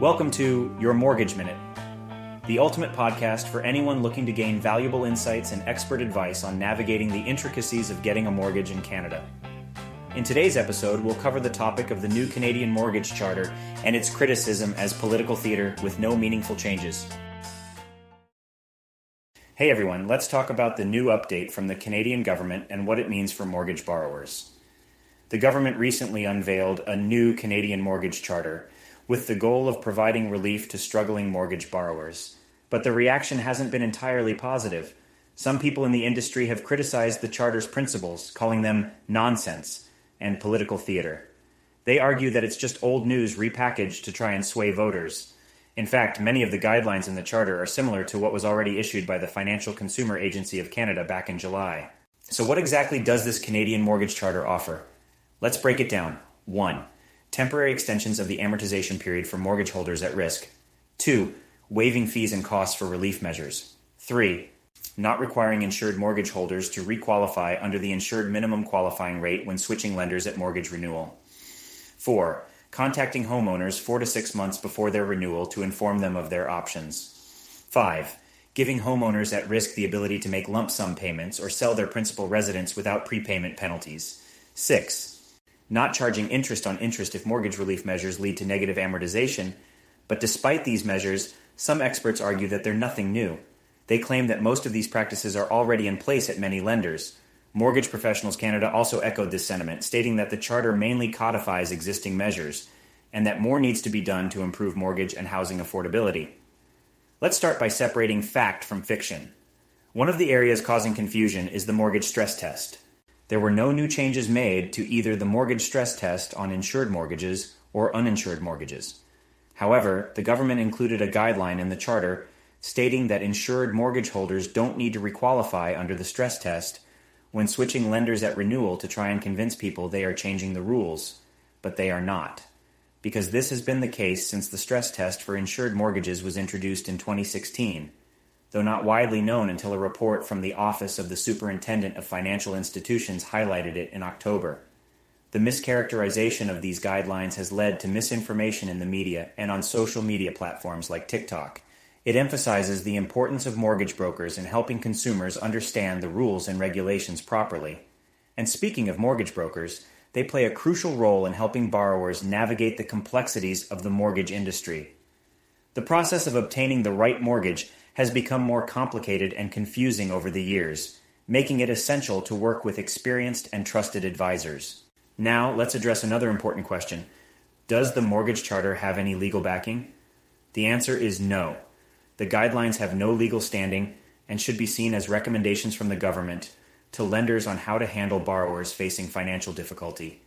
Welcome to Your Mortgage Minute, the ultimate podcast for anyone looking to gain valuable insights and expert advice on navigating the intricacies of getting a mortgage in Canada. In today's episode, we'll cover the topic of the new Canadian Mortgage Charter and its criticism as political theater with no meaningful changes. Hey everyone, let's talk about the new update from the Canadian government and what it means for mortgage borrowers. The government recently unveiled a new Canadian Mortgage Charter with the goal of providing relief to struggling mortgage borrowers. But the reaction hasn't been entirely positive. Some people in the industry have criticized the Charter's principles, calling them nonsense and political theater. They argue that it's just old news repackaged to try and sway voters. In fact, many of the guidelines in the Charter are similar to what was already issued by the Financial Consumer Agency of Canada back in July. So, what exactly does this Canadian Mortgage Charter offer? Let's break it down. 1 temporary extensions of the amortization period for mortgage holders at risk. 2. Waiving fees and costs for relief measures. 3. Not requiring insured mortgage holders to requalify under the insured minimum qualifying rate when switching lenders at mortgage renewal. 4. Contacting homeowners four to six months before their renewal to inform them of their options. 5. Giving homeowners at risk the ability to make lump sum payments or sell their principal residence without prepayment penalties. 6 not charging interest on interest if mortgage relief measures lead to negative amortization. But despite these measures, some experts argue that they're nothing new. They claim that most of these practices are already in place at many lenders. Mortgage Professionals Canada also echoed this sentiment, stating that the Charter mainly codifies existing measures and that more needs to be done to improve mortgage and housing affordability. Let's start by separating fact from fiction. One of the areas causing confusion is the mortgage stress test. There were no new changes made to either the mortgage stress test on insured mortgages or uninsured mortgages. However, the government included a guideline in the charter stating that insured mortgage holders don't need to requalify under the stress test when switching lenders at renewal to try and convince people they are changing the rules, but they are not. Because this has been the case since the stress test for insured mortgages was introduced in 2016 though not widely known until a report from the Office of the Superintendent of Financial Institutions highlighted it in October. The mischaracterization of these guidelines has led to misinformation in the media and on social media platforms like TikTok. It emphasizes the importance of mortgage brokers in helping consumers understand the rules and regulations properly. And speaking of mortgage brokers, they play a crucial role in helping borrowers navigate the complexities of the mortgage industry. The process of obtaining the right mortgage has become more complicated and confusing over the years, making it essential to work with experienced and trusted advisors. Now, let's address another important question Does the Mortgage Charter have any legal backing? The answer is no. The guidelines have no legal standing and should be seen as recommendations from the government to lenders on how to handle borrowers facing financial difficulty.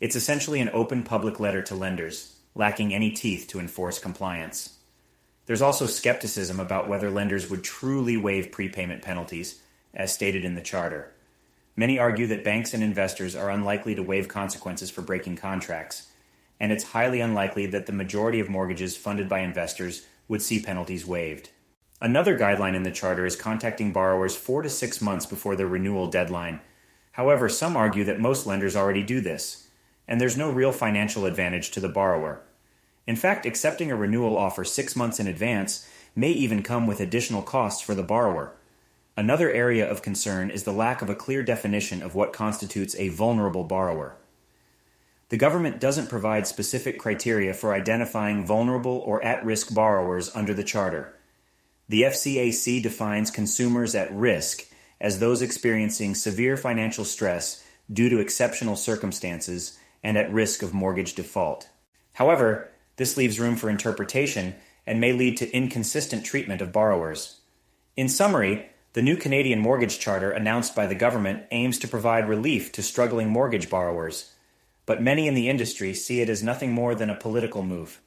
It's essentially an open public letter to lenders, lacking any teeth to enforce compliance. There's also skepticism about whether lenders would truly waive prepayment penalties, as stated in the Charter. Many argue that banks and investors are unlikely to waive consequences for breaking contracts, and it's highly unlikely that the majority of mortgages funded by investors would see penalties waived. Another guideline in the Charter is contacting borrowers four to six months before their renewal deadline. However, some argue that most lenders already do this, and there's no real financial advantage to the borrower. In fact, accepting a renewal offer six months in advance may even come with additional costs for the borrower. Another area of concern is the lack of a clear definition of what constitutes a vulnerable borrower. The government doesn't provide specific criteria for identifying vulnerable or at risk borrowers under the Charter. The FCAC defines consumers at risk as those experiencing severe financial stress due to exceptional circumstances and at risk of mortgage default. However, this leaves room for interpretation and may lead to inconsistent treatment of borrowers. In summary, the new Canadian Mortgage Charter announced by the government aims to provide relief to struggling mortgage borrowers, but many in the industry see it as nothing more than a political move.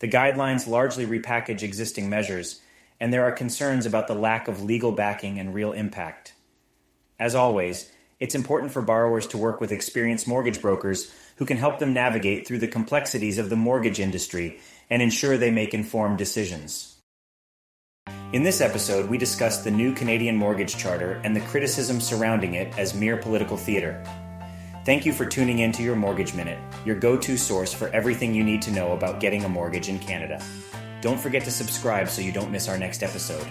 The guidelines largely repackage existing measures, and there are concerns about the lack of legal backing and real impact. As always, it's important for borrowers to work with experienced mortgage brokers who can help them navigate through the complexities of the mortgage industry and ensure they make informed decisions. In this episode, we discussed the new Canadian Mortgage Charter and the criticism surrounding it as mere political theater. Thank you for tuning in to your Mortgage Minute, your go to source for everything you need to know about getting a mortgage in Canada. Don't forget to subscribe so you don't miss our next episode.